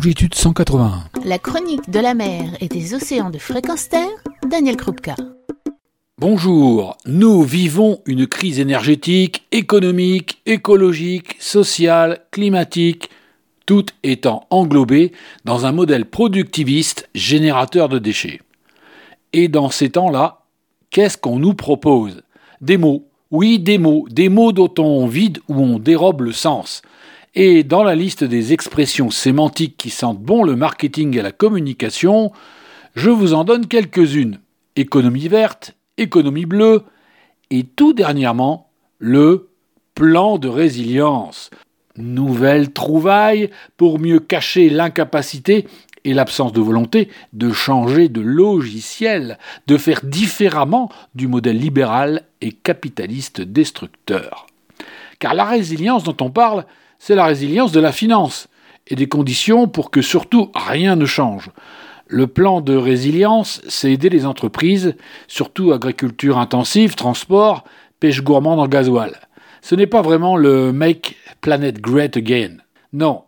longitude 181. La chronique de la mer et des océans de fréquence terre, Daniel Krupka. Bonjour, nous vivons une crise énergétique, économique, écologique, sociale, climatique, tout étant englobé dans un modèle productiviste générateur de déchets. Et dans ces temps-là, qu'est-ce qu'on nous propose? Des mots, oui, des mots, des mots dont on vide ou on dérobe le sens. Et dans la liste des expressions sémantiques qui sentent bon le marketing et la communication, je vous en donne quelques-unes. Économie verte, économie bleue, et tout dernièrement, le plan de résilience. Nouvelle trouvaille pour mieux cacher l'incapacité et l'absence de volonté de changer de logiciel, de faire différemment du modèle libéral et capitaliste destructeur. Car la résilience dont on parle, c'est la résilience de la finance et des conditions pour que surtout rien ne change. Le plan de résilience, c'est aider les entreprises, surtout agriculture intensive, transport, pêche gourmande en gasoil. Ce n'est pas vraiment le Make Planet Great Again. Non.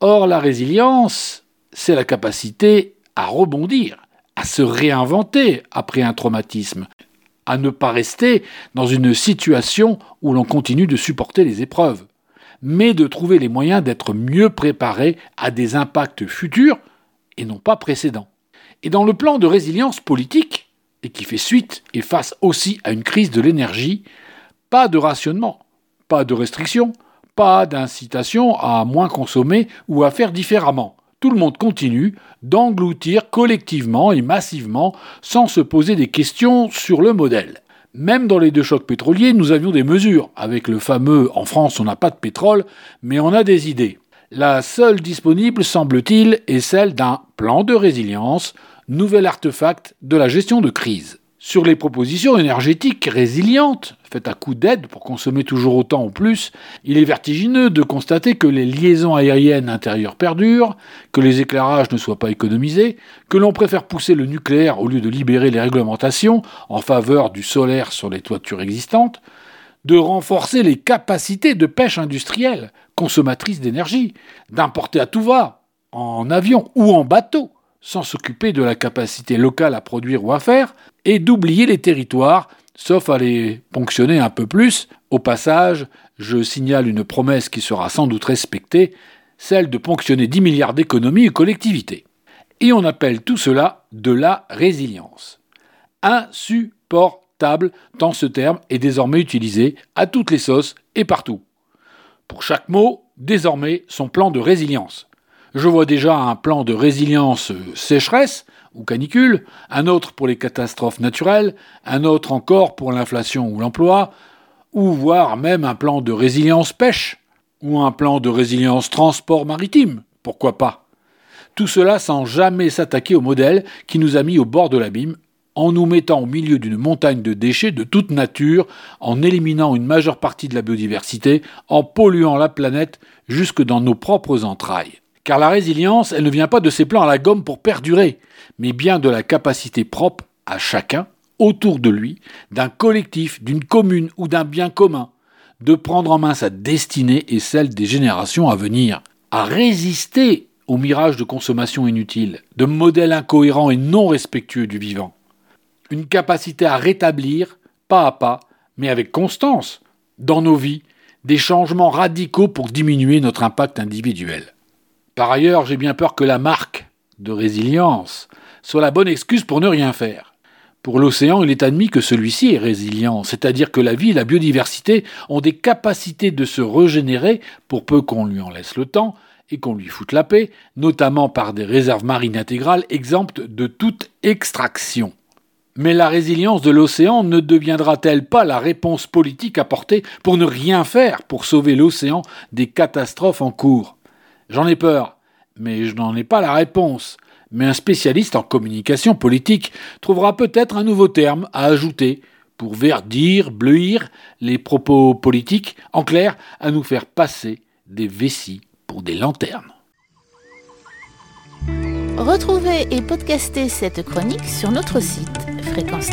Or, la résilience, c'est la capacité à rebondir, à se réinventer après un traumatisme, à ne pas rester dans une situation où l'on continue de supporter les épreuves mais de trouver les moyens d'être mieux préparés à des impacts futurs et non pas précédents. Et dans le plan de résilience politique, et qui fait suite et face aussi à une crise de l'énergie, pas de rationnement, pas de restriction, pas d'incitation à moins consommer ou à faire différemment. Tout le monde continue d'engloutir collectivement et massivement sans se poser des questions sur le modèle. Même dans les deux chocs pétroliers, nous avions des mesures. Avec le fameux en France, on n'a pas de pétrole, mais on a des idées. La seule disponible, semble-t-il, est celle d'un plan de résilience, nouvel artefact de la gestion de crise. Sur les propositions énergétiques résilientes, faites à coup d'aide pour consommer toujours autant ou plus, il est vertigineux de constater que les liaisons aériennes intérieures perdurent, que les éclairages ne soient pas économisés, que l'on préfère pousser le nucléaire au lieu de libérer les réglementations en faveur du solaire sur les toitures existantes, de renforcer les capacités de pêche industrielle, consommatrice d'énergie, d'importer à tout va, en avion ou en bateau, sans s'occuper de la capacité locale à produire ou à faire, et d'oublier les territoires, sauf à les ponctionner un peu plus. Au passage, je signale une promesse qui sera sans doute respectée, celle de ponctionner 10 milliards d'économies et collectivités. Et on appelle tout cela de la résilience. Insupportable, tant ce terme est désormais utilisé à toutes les sauces et partout. Pour chaque mot, désormais, son plan de résilience. Je vois déjà un plan de résilience sécheresse ou canicule, un autre pour les catastrophes naturelles, un autre encore pour l'inflation ou l'emploi, ou voire même un plan de résilience pêche, ou un plan de résilience transport maritime, pourquoi pas. Tout cela sans jamais s'attaquer au modèle qui nous a mis au bord de l'abîme, en nous mettant au milieu d'une montagne de déchets de toute nature, en éliminant une majeure partie de la biodiversité, en polluant la planète jusque dans nos propres entrailles. Car la résilience, elle ne vient pas de ces plans à la gomme pour perdurer, mais bien de la capacité propre à chacun, autour de lui, d'un collectif, d'une commune ou d'un bien commun, de prendre en main sa destinée et celle des générations à venir, à résister au mirage de consommation inutile, de modèles incohérents et non respectueux du vivant. Une capacité à rétablir, pas à pas, mais avec constance, dans nos vies, des changements radicaux pour diminuer notre impact individuel. Par ailleurs, j'ai bien peur que la marque de résilience soit la bonne excuse pour ne rien faire. Pour l'océan, il est admis que celui-ci est résilient, c'est-à-dire que la vie et la biodiversité ont des capacités de se régénérer pour peu qu'on lui en laisse le temps et qu'on lui foute la paix, notamment par des réserves marines intégrales exemptes de toute extraction. Mais la résilience de l'océan ne deviendra-t-elle pas la réponse politique apportée pour ne rien faire pour sauver l'océan des catastrophes en cours? J'en ai peur, mais je n'en ai pas la réponse. Mais un spécialiste en communication politique trouvera peut-être un nouveau terme à ajouter pour verdir, bleuir les propos politiques, en clair, à nous faire passer des vessies pour des lanternes. Retrouvez et podcastez cette chronique sur notre site fréquence